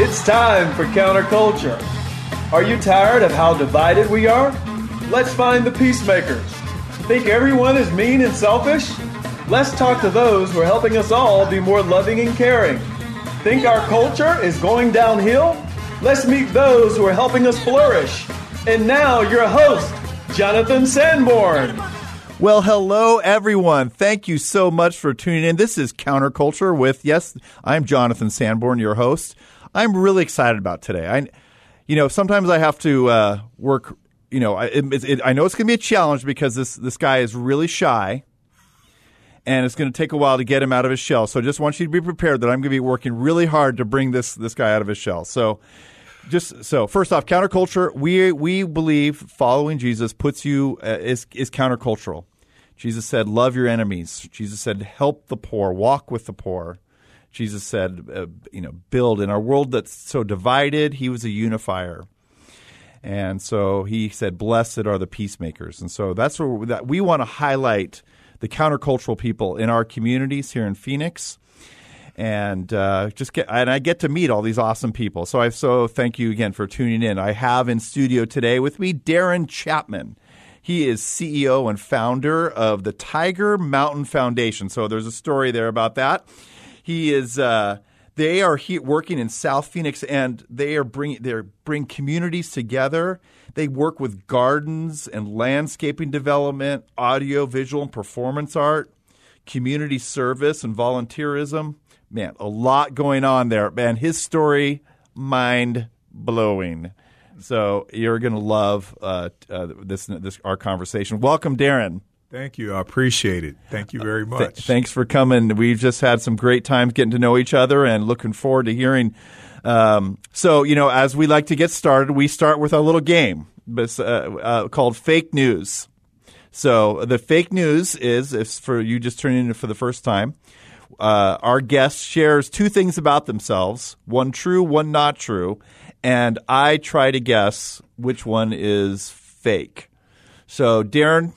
It's time for counterculture. Are you tired of how divided we are? Let's find the peacemakers. Think everyone is mean and selfish? Let's talk to those who are helping us all be more loving and caring. Think our culture is going downhill? Let's meet those who are helping us flourish. And now, your host, Jonathan Sanborn. Well, hello, everyone. Thank you so much for tuning in. This is Counterculture with, yes, I'm Jonathan Sanborn, your host. I'm really excited about today. I, you know, sometimes I have to uh, work. You know, I, it, it, I know it's going to be a challenge because this this guy is really shy, and it's going to take a while to get him out of his shell. So, I just want you to be prepared that I'm going to be working really hard to bring this this guy out of his shell. So, just so first off, counterculture. We we believe following Jesus puts you uh, is is countercultural. Jesus said, "Love your enemies." Jesus said, "Help the poor, walk with the poor." Jesus said, uh, "You know, build." In our world that's so divided, He was a unifier, and so He said, "Blessed are the peacemakers." And so that's where that we want to highlight the countercultural people in our communities here in Phoenix and uh, just get and I get to meet all these awesome people. So I so thank you again for tuning in. I have in studio today with me Darren Chapman. He is CEO and founder of the Tiger Mountain Foundation. So there's a story there about that. He is. Uh, they are he, working in South Phoenix, and they are bringing they bring communities together. They work with gardens and landscaping development, audio, visual, and performance art, community service and volunteerism man, a lot going on there. Man, his story, mind blowing. So you're going to love uh, uh, this this our conversation. Welcome, Darren. Thank you. I appreciate it. Thank you very much. Th- thanks for coming. We've just had some great times getting to know each other and looking forward to hearing. Um, so, you know, as we like to get started, we start with a little game uh, uh, called Fake News. So, the fake news is, if for you just tuning in for the first time, uh, our guest shares two things about themselves one true, one not true. And I try to guess which one is fake. So, Darren,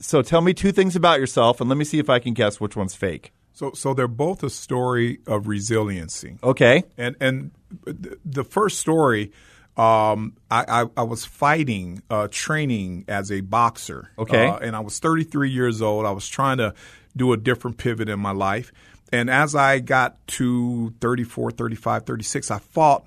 so tell me two things about yourself, and let me see if I can guess which one's fake. So, so they're both a story of resiliency. Okay. And and the first story, um, I, I, I, was fighting, uh, training as a boxer. Okay. Uh, and I was 33 years old. I was trying to do a different pivot in my life. And as I got to 34, 35, 36, I fought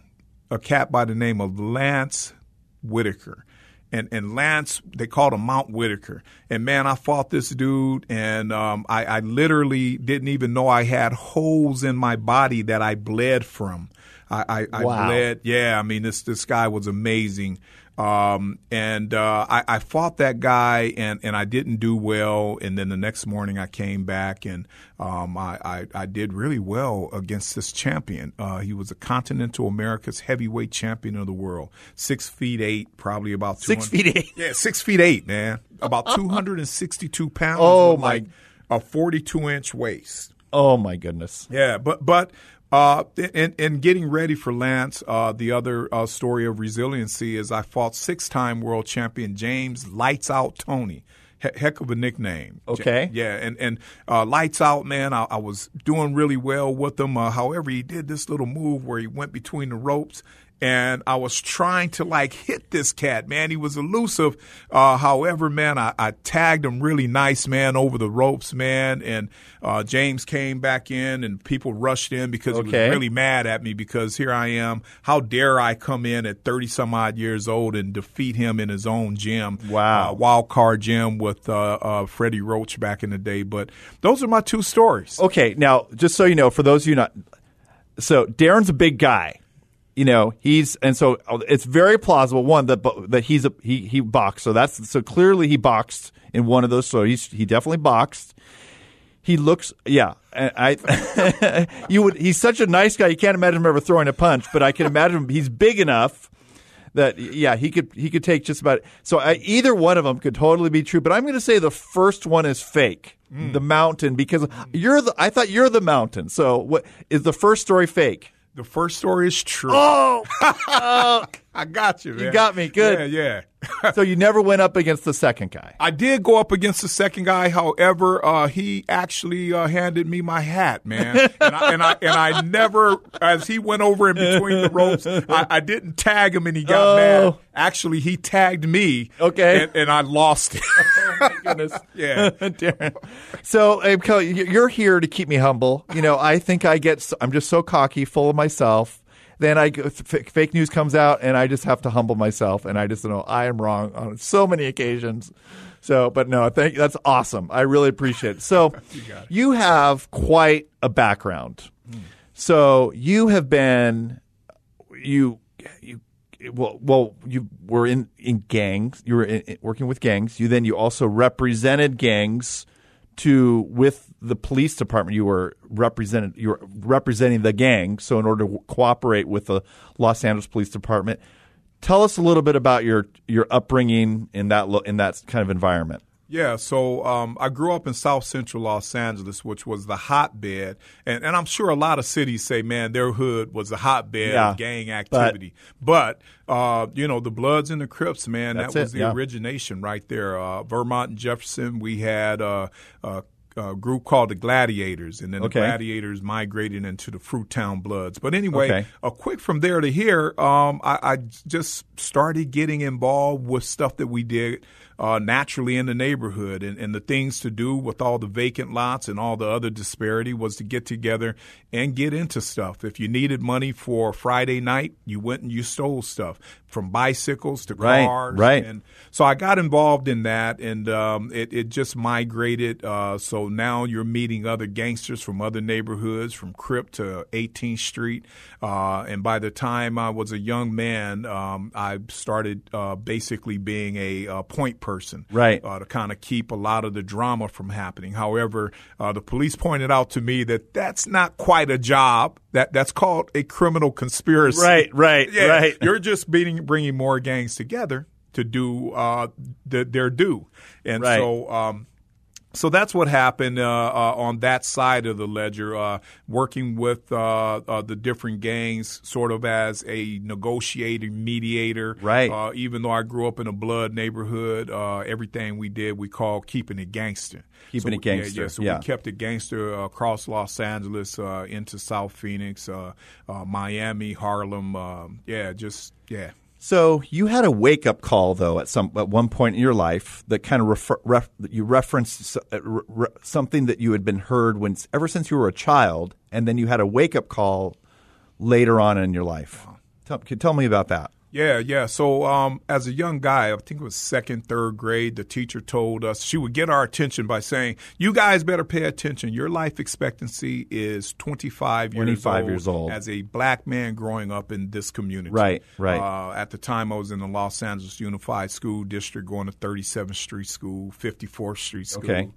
a cat by the name of Lance Whitaker. And, and Lance, they called him Mount Whitaker. And man, I fought this dude, and um, I, I literally didn't even know I had holes in my body that I bled from. I, I, wow. I bled. Yeah, I mean this this guy was amazing. Um, and uh, I, I, fought that guy, and, and I didn't do well. And then the next morning, I came back, and um, I, I, I, did really well against this champion. Uh, he was a Continental America's heavyweight champion of the world, six feet eight, probably about six feet eight. Yeah, six feet eight, man, about two hundred and sixty-two pounds. Oh my! Like a forty-two inch waist. Oh my goodness! Yeah, but but uh, and, and getting ready for Lance, uh, the other uh, story of resiliency is I fought six time world champion James Lights Out Toney. He- heck of a nickname. Okay. Yeah, and and uh, lights out, man. I, I, was doing really well with him. Uh, however, he did this little move where he went between the ropes and I was trying to like hit this cat, man. He was elusive. Uh, however, man, I, I, tagged him really nice, man, over the ropes, man. And uh, James came back in, and people rushed in because okay. he was really mad at me because here I am. How dare I come in at thirty some odd years old and defeat him in his own gym? Wow, uh, wild card gym with uh, uh, Freddie Roach back in the day. But those are my two stories. Okay, now just so you know, for those of you not, so Darren's a big guy you know he's and so it's very plausible one that that he's a he he boxed. So that's so clearly he boxed in one of those so he's he definitely boxed. He looks yeah i you would he's such a nice guy you can't imagine him ever throwing a punch but i can imagine he's big enough that yeah he could he could take just about so I, either one of them could totally be true but i'm going to say the first one is fake. Mm. the mountain because you're the i thought you're the mountain so what is the first story fake the first story is true. Oh, uh, I got you, man. You got me. Good. Yeah, yeah. so you never went up against the second guy. I did go up against the second guy. However, uh, he actually uh, handed me my hat, man, and I, and I and I never, as he went over in between the ropes, I, I didn't tag him, and he got Oh. mad. Actually, he tagged me. Okay. and, and I lost it. Oh my goodness. yeah. Darren. So, Kelly, you're here to keep me humble. You know, I think I get, I'm just so cocky, full of myself. Then I fake news comes out, and I just have to humble myself, and I just know I am wrong on so many occasions. So, but no, thank you. that's awesome. I really appreciate it. So, you have quite a background. So, you have been you you well well you were in in gangs you were in, in- working with gangs you then you also represented gangs to with the police department you were represented you were representing the gang. So in order to cooperate with the Los Angeles Police Department tell us a little bit about your your upbringing in that in that kind of environment Yeah, so um, I grew up in South Central Los Angeles, which was the hotbed, and, and I'm sure a lot of cities say, man, their hood was the hotbed Yeah, of gang activity. But, uh, you know, the Bloods and the Crips, man, that was it, the yeah. origination right there. Uh, Vermont and Jefferson, we had uh, uh, a group called the Gladiators, and then Okay. the Gladiators migrated into the Fruit Town Bloods. But anyway, Okay. a quick from there to here, um, I, I just started getting involved with stuff that we did uh, naturally in the neighborhood. And, and the things to do with all the vacant lots and all the other disparity was to get together and get into stuff. If you needed money for Friday night, you went and you stole stuff from bicycles to cars. right. And so I got involved in that, and um, it, it just migrated. Uh, so now you're meeting other gangsters from other neighborhoods, from Crip to 18th Street. Uh, and by the time I was a young man, um, I started uh, basically being a point person, Right. Uh, to kind of keep a lot of the drama from happening. However, uh, the police pointed out to me that that's not quite a job. That that's called a criminal conspiracy. Right, right, Yeah, right. You're just beating, bringing more gangs together to do uh, the, their due, and Right. so. Um, so that's what happened uh, uh, on that side of the ledger, uh, working with uh, uh, the different gangs, sort of as a negotiating mediator. Right. Uh, even though I grew up in a blood neighborhood, uh, everything we did we called keeping it gangster. Keeping So it we- yeah, gangster, Yeah, so yeah. we kept it gangster across Los Angeles uh, into South Phoenix, uh, uh, Miami, Harlem. Um, yeah, just yeah. So you had a wake up call though at some at one point in your life that kind of refer, ref, you referenced uh, something that you had been heard when ever since you were a child, and then you had a wake up call later on in your life. Tell, tell me about that. Yeah, yeah. So um, as a young guy, I think it was second, third grade, the teacher told us she would get our attention by saying, "You guys better pay attention. Your life expectancy is 25 years 25 old years old. as a black man growing up in this community." Right, right. Uh, at the time, I was in the Los Angeles Unified School District, going to 37th Street School, 54th Street School. Okay.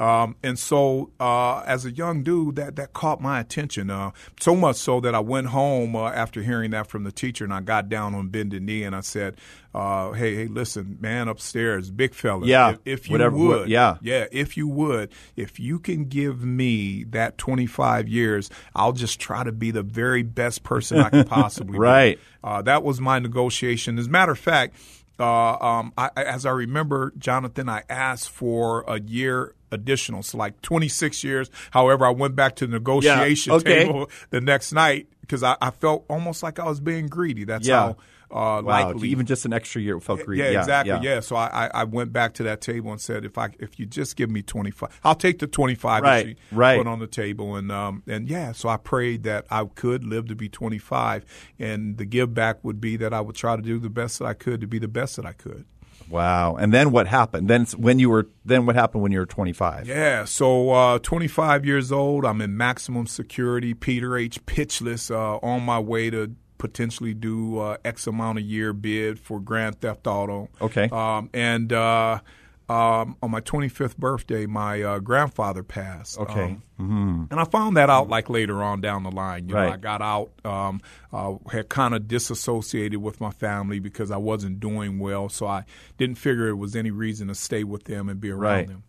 Um, and so, uh, as a young dude, that that caught my attention. Uh, so much so that I went home uh, after hearing that from the teacher, and I got down on bended knee and I said, uh, "Hey, hey, listen, man, upstairs, big fella. Yeah, if, if you whatever- would, yeah. yeah, if you would, if you can give me that 25 years, I'll just try to be the very best person I can possibly Right. be." Uh, that was my negotiation. As a matter of fact, uh, um, I, as I remember, Jonathan, I asked for a year additional, so like 26 years. However, I went back to the negotiation okay. table the next night because I, I felt almost like I was being greedy. That's Yeah. how uh, Wow, likely even just an extra year felt greedy. yeah, exactly. Yeah, Yeah. So I, I, I went back to that table and said, if I if you just give me twenty five, I'll take the twenty five Right, that right. put on the table, and um and yeah. So I prayed that I could live to be twenty five, and the give back would be that I would try to do the best that I could to be the best that I could. Wow. And then what happened? Then when you were then what happened when you were 25? Yeah, so uh, 25 years old. I'm in maximum security, Peter H. Pitchess, uh, on my way to potentially do uh, X amount a year bid for Grand Theft Auto. Okay. Um, and uh, um, on my 25th birthday, my uh, grandfather passed. Okay. Um, And I found that out like later on down the line. You Right. know, I got out, um, uh, had kind of disassociated with my family because I wasn't doing well, so I didn't figure it was any reason to stay with them and be around Right. them.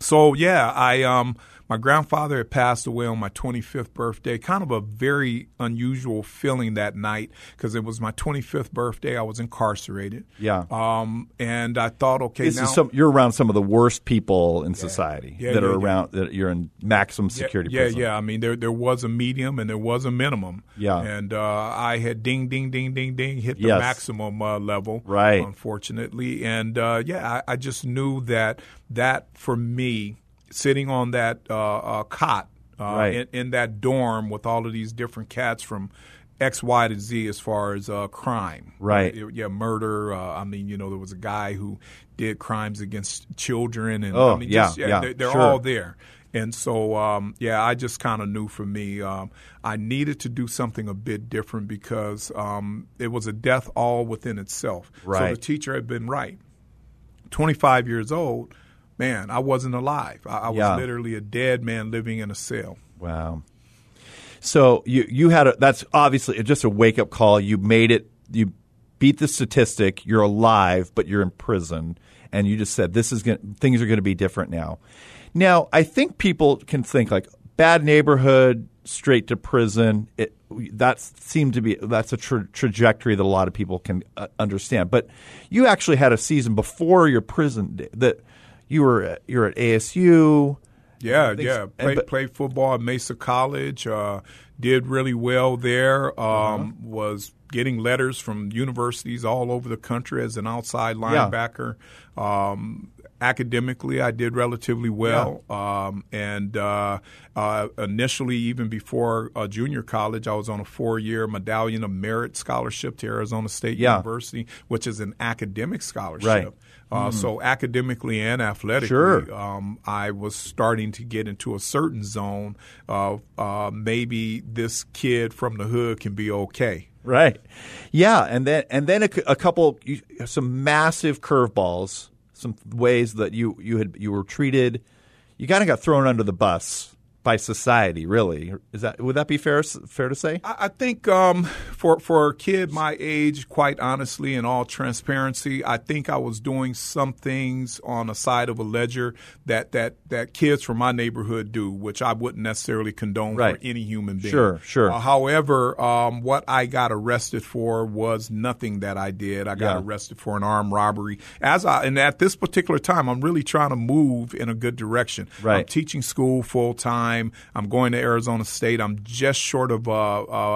So yeah, I um my grandfather had passed away on my 25th birthday. Kind of a very unusual feeling that night because it was my 25th birthday. I was incarcerated. Yeah. Um, and I thought, okay, This now is some, you're around some of the worst people in society Yeah, that yeah, are yeah. around. That you're in maximum security yeah, prison. Yeah, I mean, there there was a medium and there was a minimum. Yeah. and uh, I had ding, ding, ding, ding, ding, hit the Yes. maximum uh, level. Right. Unfortunately, and uh, yeah, I, I just knew that that for me, sitting on that uh, uh, cot uh, Right. in, in that dorm with all of these different cats from. X, Y to Z as far as uh, crime. Right. Yeah, murder. Uh, I mean, you know, there was a guy who did crimes against children, and Oh, I mean, yeah, just, yeah, they're, they're sure. all there. And so, um, yeah, I just kind of knew for me, um, I needed to do something a bit different because um, it was a death all within itself. So Right. the teacher had been right. 25 years old, man, I wasn't alive. I, I was Yeah. literally a dead man living in a cell. Wow. So you you had a that's obviously just a wake up call. You made it. You beat the statistic. You're alive, but you're in prison, and you just said this is going things are going to be different now. Now I think people can think like bad neighborhood, straight to prison. It that seemed to be that's a tra- trajectory that a lot of people can uh, understand. But you actually had a season before your prison day that you were at, you're at ASU. Yeah, Things- yeah. Played but- played football at Mesa College. Uh, did really well there. Um, Was getting letters from universities all over the country as an outside Yeah. linebacker. Um, academically, I did relatively well. Um, and uh, uh, initially, even before uh, junior college, I was on a four-year Medallion of Merit scholarship to Arizona State Yeah. University, which is an academic scholarship. Right. Uh, So academically and athletically, Sure. um, I was starting to get into a certain zone of uh, maybe this kid from the hood can be okay. Right. Yeah, and then and then a, a couple some massive curveballs, some ways that you you had you were treated. You kind of got thrown under the bus by society. Really, is that would that be fair fair to say? I, I think um, for for a kid my age, quite honestly, in all transparency, I think I was doing some things on the side of a ledger that that that kids from my neighborhood do, which I wouldn't necessarily condone Right. for any human being. Sure, sure. Uh, however, um, what I got arrested for was nothing that I did. I got Yeah. arrested for an armed robbery. As I and at this particular time, I'm really trying to move in a good direction. Right. I'm teaching school full time. I'm going to Arizona State. I'm just short of a,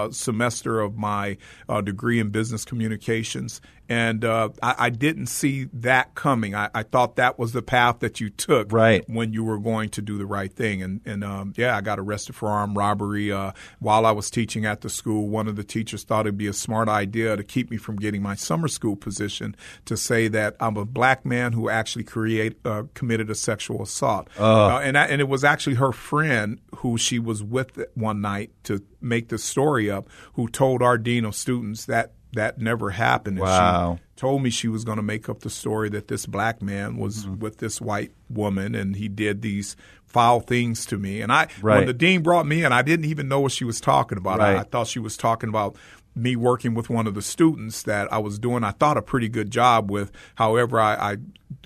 a semester of my uh, degree in business communications. And uh, I, I didn't see that coming. I, I thought that was the path that you took Right. when you were going to do the right thing. And, and um, yeah, I got arrested for armed robbery uh, while I was teaching at the school. One of the teachers thought it'd be a smart idea to keep me from getting my summer school position to say that I'm a black man who actually create uh, committed a sexual assault. Uh, and I, and it was actually her friend who she was with one night to make the story up, who told our dean of students that that never happened. And she Wow. told me she was going to make up the story that this black man was Mm-hmm. with this white woman and he did these foul things to me. And I, Right. when the dean brought me in, I didn't even know what she was talking about. I, I thought she was talking about me working with one of the students that I was doing, I thought a pretty good job with. However, I, I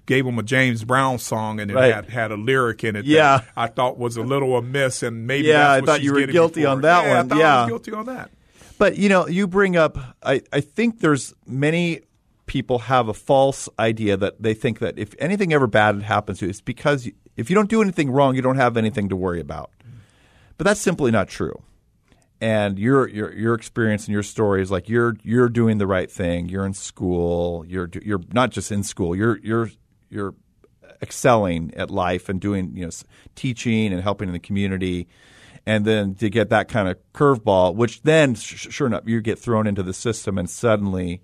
gave him a James Brown song and it Right. had, had a lyric in it Yeah. that I thought was a little amiss and maybe Yeah, that's I thought you were guilty on that yeah, one. I thought I Yeah. was guilty on that. But you know, you bring up. I, I think there's many people have a false idea that they think that if anything ever bad happens to you, it's because you, if you don't do anything wrong, you don't have anything to worry about. But that's simply not true. And your your your experience and your story is like you're you're doing the right thing. You're in school. You're you're not just in school. You're you're you're excelling at life and doing you know teaching and helping in the community and then to get that kind of curveball which then sh- sure enough you get thrown into the system and suddenly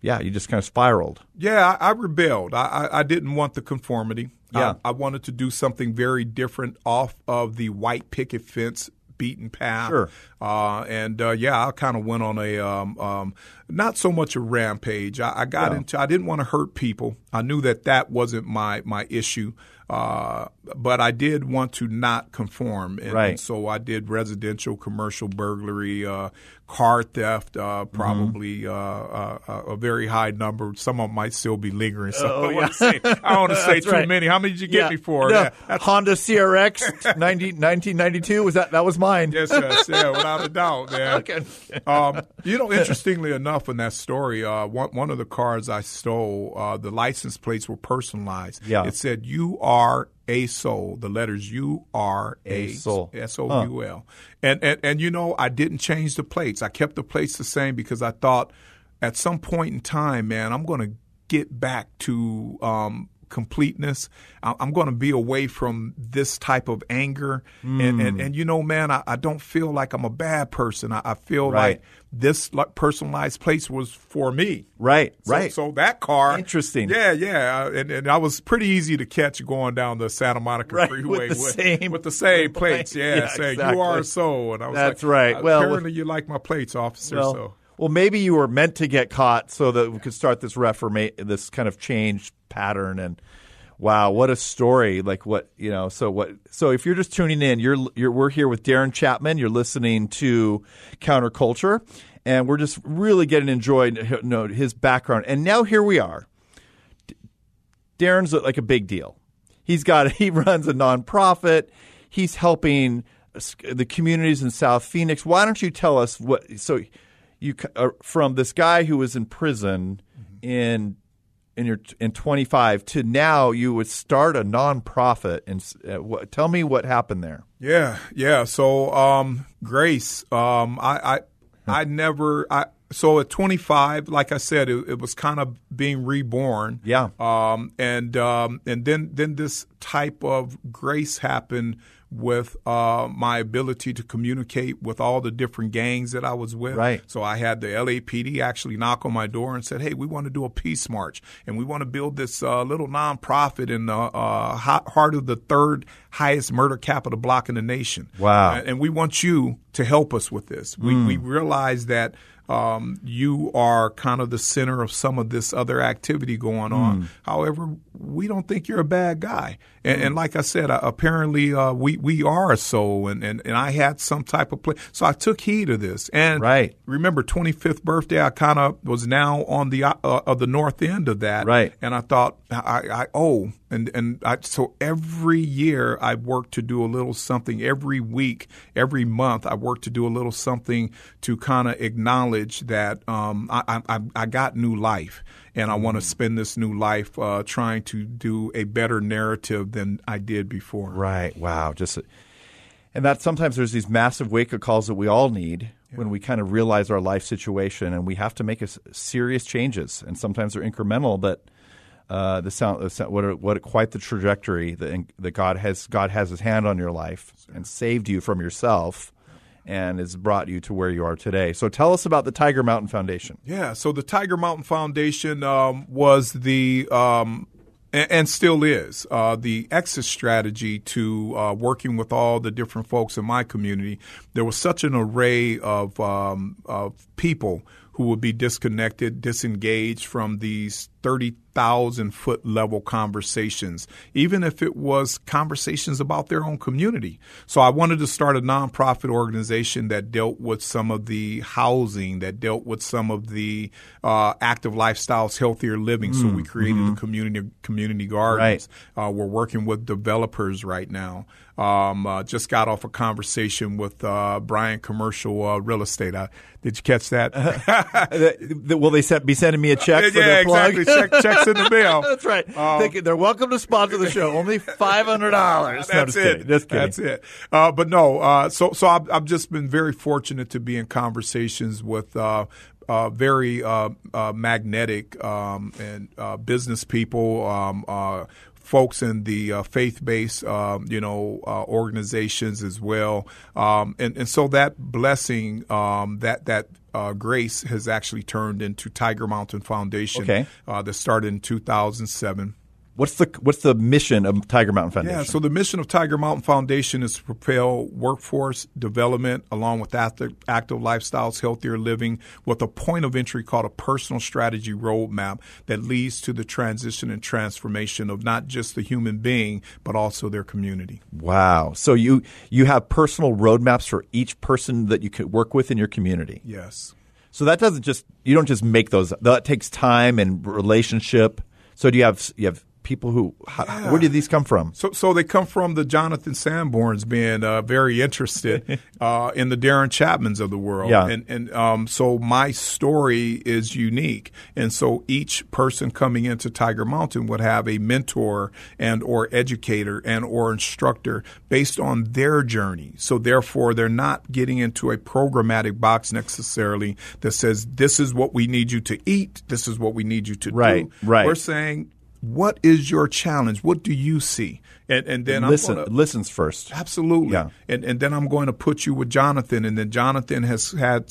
yeah you just kind of spiraled Yeah, I, I rebelled. I, I, I didn't want the conformity. Yeah. I, I wanted to do something very different off of the white picket fence beaten path. Sure. Uh, and uh, yeah, I kind of went on a um, um, not so much a rampage. I, I got Yeah. into. I didn't want to hurt people. I knew that that wasn't my my issue. Uh, but I did want to not conform, and, Right. and so I did residential, commercial burglary, uh, car theft, uh, Mm-hmm. probably uh, uh, a very high number. Some of them might still be lingering. So Oh, I don't want to say, I don't want to say too right. many. How many did you get me for? No, Yeah, Honda CRX 90, 1992 was that that was mine. Yes, yes, yeah, without a doubt, man. Okay. Um, you know, interestingly enough, in that story, uh, one one of the cars I stole, uh, the license plates were personalized. Yeah. it said "You are a soul." The letters "You are A. S O U L, and and and you know, I didn't change the plates. I kept the plates the same because I thought, at some point in time, man, I'm going to get back to. Um, completeness I- i'm going to be away from this type of anger and, Mm. and and you know man i, I don't feel like i'm a bad person i, I feel Right. like this personalized place was for me Right, so, right. So that car, Interesting. Yeah, yeah, and, and I was pretty easy to catch going down the Santa Monica Right, freeway with the same- with the same plates. Yeah, Yeah, saying exactly. you are so, and I was That's like, right. Well, apparently you like my plates, officer. well, so well, maybe you were meant to get caught so that we could start this reforma- this kind of change pattern. And wow, what a story! Like what you know. So what? So if you're just tuning in, you're you're we're here with Darren Chapman. You're listening to Counterculture, and we're just really getting to enjoy you know, his background. And now here we are. Darren's like a big deal. He's got he runs a nonprofit. He's helping the communities in South Phoenix. Why don't you tell us what? So you uh, from this guy who was in prison in in your in 25 to now you would start a nonprofit and uh, tell me what happened there. Yeah, yeah. So, um, Grace, um, I, I, I never, I, so at 25, like I said, it, it was kind of being reborn. Yeah. Um, and, um, and then, then this type of grace happened with, uh, my ability to communicate with all the different gangs that I was with. Right. So I had the LAPD actually knock on my door and said, "Hey, we want to do a peace march, and we want to build this uh, little nonprofit in the uh, heart of the third highest murder capital block in the nation. Wow. And, we want you to help us with this. We, we realize that." Um, you are kind of the center of some of this other activity going on. However, we don't think you're a bad guy. And, and like I said, uh, apparently uh, we we are a soul, and, and, and I had some type of play. So I took heed of this. And Right. remember 25th birthday i kind of was now on the uh, of the north end of that Right. and i thought i, I oh and and I, so every year i work to do a little something every week every month i work to do a little something to kind of acknowledge that um, I, I i got new life and i want to spend this new life uh, trying to do a better narrative than i did before Right. Wow. Just and that sometimes there's these massive wake up calls that we all need when we kind of realize our life situation and we have to make serious changes. And sometimes they're incremental, but uh, the sound, the sound what, a, what a, quite the trajectory that, that God has God has His hand on your life and saved you from yourself and has brought you to where you are today. So tell us about the Tiger Mountain Foundation. Yeah, so the Tiger Mountain Foundation um, was the um, and, and still is uh, the exit strategy to uh, working with all the different folks in my community. There was such an array of um, of people who would be disconnected, disengaged from these 30,000 foot level conversations, even if it was conversations about their own community. So I wanted to start a nonprofit organization that dealt with some of the housing, that dealt with some of the uh, active lifestyles, healthier living. so we created the community community gardens. Uh, we're working with developers right now. Um, uh, just got off a conversation with uh, Brian Commercial uh, Real Estate. Uh, did you catch that? The- Will they set, be sending me a check for yeah, exactly. Check, checks in the mail. That's right. They, they're welcome to sponsor the show. Only five hundred dollars. That's it. Just kidding. That's it. Uh, but no, uh, so so I've, I've just been very fortunate to be in conversations with. Uh, uh, very uh, uh, magnetic um, and uh, business people, um, uh, folks in the uh, faith-based, um, you know, uh, organizations as well, um, and and so that blessing, um, that that uh, grace has actually turned into Tiger Mountain Foundation, Okay. uh, that started in 2007. What's the what's the mission of Tiger Mountain Foundation? Yeah, so the mission of Tiger Mountain Foundation is to propel workforce development along with active, active lifestyles, healthier living, with a point of entry called a personal strategy roadmap that leads to the transition and transformation of not just the human being but also their community. Wow. So you you have personal roadmaps for each person that you could work with in your community. Yes. So that doesn't just you don't just make those. That takes time and relationship. So do you have you have people who how, Yeah. where did these come from? So, so they come from the Jonathan Sanborns being uh, very interested uh, in the Darren Chapmans of the world, Yeah. and and um, so my story is unique, and so each person coming into Tiger Mountain would have a mentor and or educator and or instructor based on their journey. So therefore, they're not getting into a programmatic box necessarily that says this is what we need you to eat, this is what we need you to Right, do. right. We're saying what is your challenge? What do you see? And and then Listen, I'm gonna, listens first. absolutely. Yeah. And and then I'm going to put you with Jonathan, and then Jonathan has had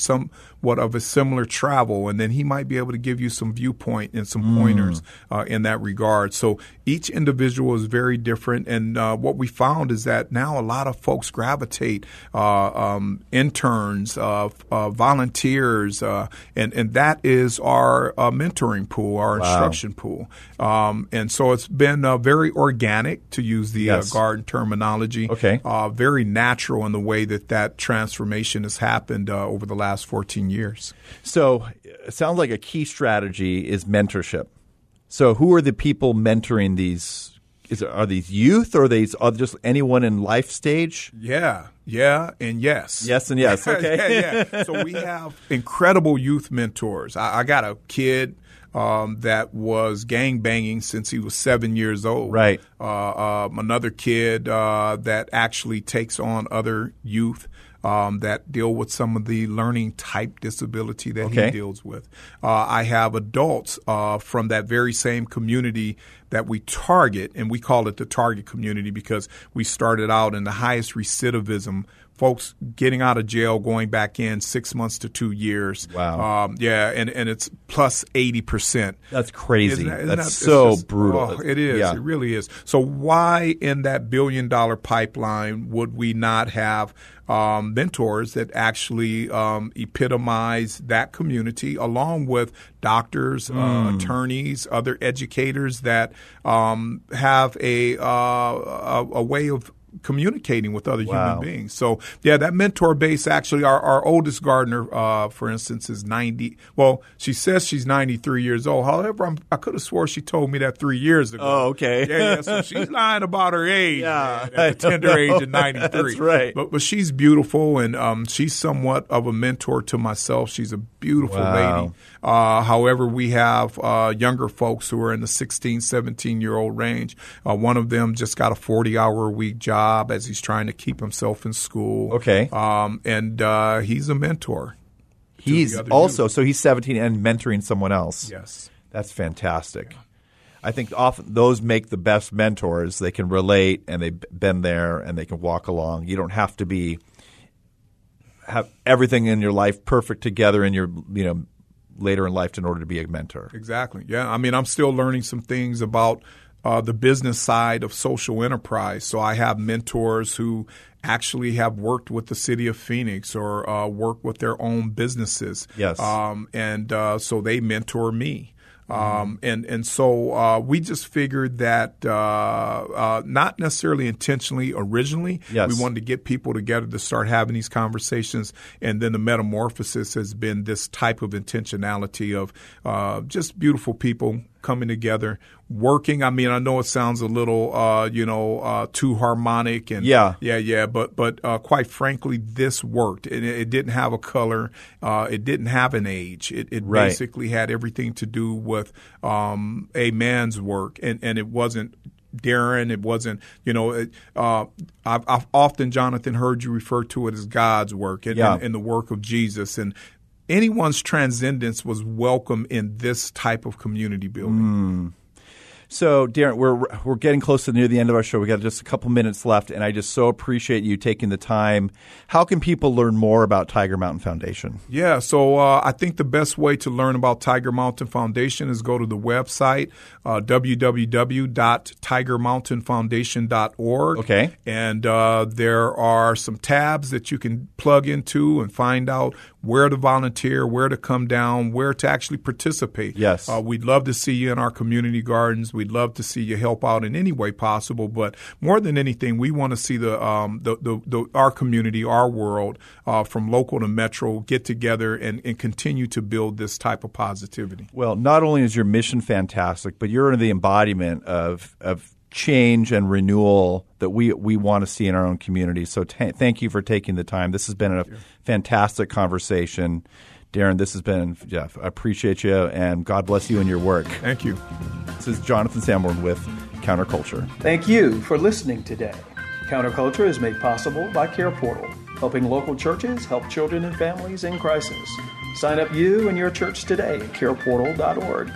somewhat of a similar travel, and then he might be able to give you some viewpoint and some pointers uh, in that regard. So each individual is very different, and uh, what we found is that now a lot of folks gravitate uh, um, interns, uh, uh, volunteers, uh, and and that is our uh, mentoring pool, our instruction pool. Um, and so it's been uh, very organic to use the Yes. uh, garden terminology. Okay. Uh, very natural in the way that that transformation has happened uh, over the last 14 years. So it sounds like a key strategy is mentorship. So who are the people mentoring these? Is are these youth or are these are just anyone in life stage? Yeah, yeah, and yes. Yes and yes. Okay. yeah, yeah. So we have incredible youth mentors. I, I got a kid um, that was gang banging since he was seven years old. Right. Uh, um, another kid uh, that actually takes on other youth. Um, that deal with some of the learning type disability that Okay. he deals with. Uh, I have adults uh, from that very same community that we target, and we call it the target community because we started out in the highest recidivism. Folks getting out of jail, going back in six months to two years. Wow. Um, yeah, and, and it's plus 80%. That's crazy. Isn't that- isn't That's that- so just- brutal. oh, it is. Yeah. It really is. So why in that billion dollar pipeline would we not have um, mentors that actually um, epitomize that community, along with doctors, Hmm. uh, attorneys, other educators that um, have a, uh, a a way of communicating with other Wow. human beings. So yeah, that mentor base actually our, our oldest gardener, uh, for instance, is ninety well, she says she's ninety three years old. However, I'm, I could have swore she told me that three years ago. Oh, okay. Yeah, yeah. So she's lying about her age. Yeah, man, at the tender know. age of ninety three. That's right. But but she's beautiful and um, she's somewhat of a mentor to myself. She's a beautiful Wow. lady. Uh, however, we have uh, younger folks who are in the 16, 17 year old range. Uh, one of them just got a 40 hour a week job as he's trying to keep himself in school. Okay. Um, and uh, he's a mentor. He's also youth. so he's 17 and mentoring someone else. Yes. That's fantastic. I think often those make the best mentors. They can relate and they've been there and they can walk along. You don't have to be have everything in your life perfect together in your you know later in life in order to be a mentor. Exactly. Yeah. I mean, I'm still learning some things about uh, the business side of social enterprise. So I have mentors who actually have worked with the city of Phoenix or uh, work with their own businesses. Yes. Um, and uh, so they mentor me. Um, and and so uh, we just figured that uh, uh, not necessarily intentionally originally, Yes. we wanted to get people together to start having these conversations, and then the metamorphosis has been this type of intentionality of uh, just beautiful people coming together, working. I mean, I know it sounds a little, uh, you know, uh, too harmonic and Yeah. yeah, yeah, but but uh, quite frankly, this worked. It, it didn't have a color. Uh, it didn't have an age. It, it Right. basically had everything to do with um, a man's work, and and it wasn't. Darren, it wasn't, you know, it, uh, I've, I've often, Jonathan, heard you refer to it as God's work and, Yeah. and, and the work of Jesus. And anyone's transcendence was welcome in this type of community building. Hmm. So, Darren, we're we're getting close to near the end of our show. We got just a couple minutes left, and I just so appreciate you taking the time. How can people learn more about Tiger Mountain Foundation? Yeah, so uh, I think the best way to learn about Tiger Mountain Foundation is go to the website uh, www.tigermountainfoundation.org. Okay, and uh, there are some tabs that you can plug into and find out where to volunteer, where to come down, where to actually participate. Yes, uh, we'd love to see you in our community gardens. We'd love to see you help out in any way possible. But more than anything, we want to see the, um, the, the, the, our community, our world, uh, from local to metro, get together and, and continue to build this type of positivity. Well, not only is your mission fantastic, but you're the embodiment of of change and renewal that we we want to see in our own community. So t- thank you for taking the time. This has been a fantastic conversation. Darren, this has been Jeff. I appreciate you and God bless you and your work. Thank you. This is Jonathan Sanborn with Counterculture. Thank you for listening today. Counterculture is made possible by Care Portal, helping local churches help children and families in crisis. Sign up you and your church today at careportal.org.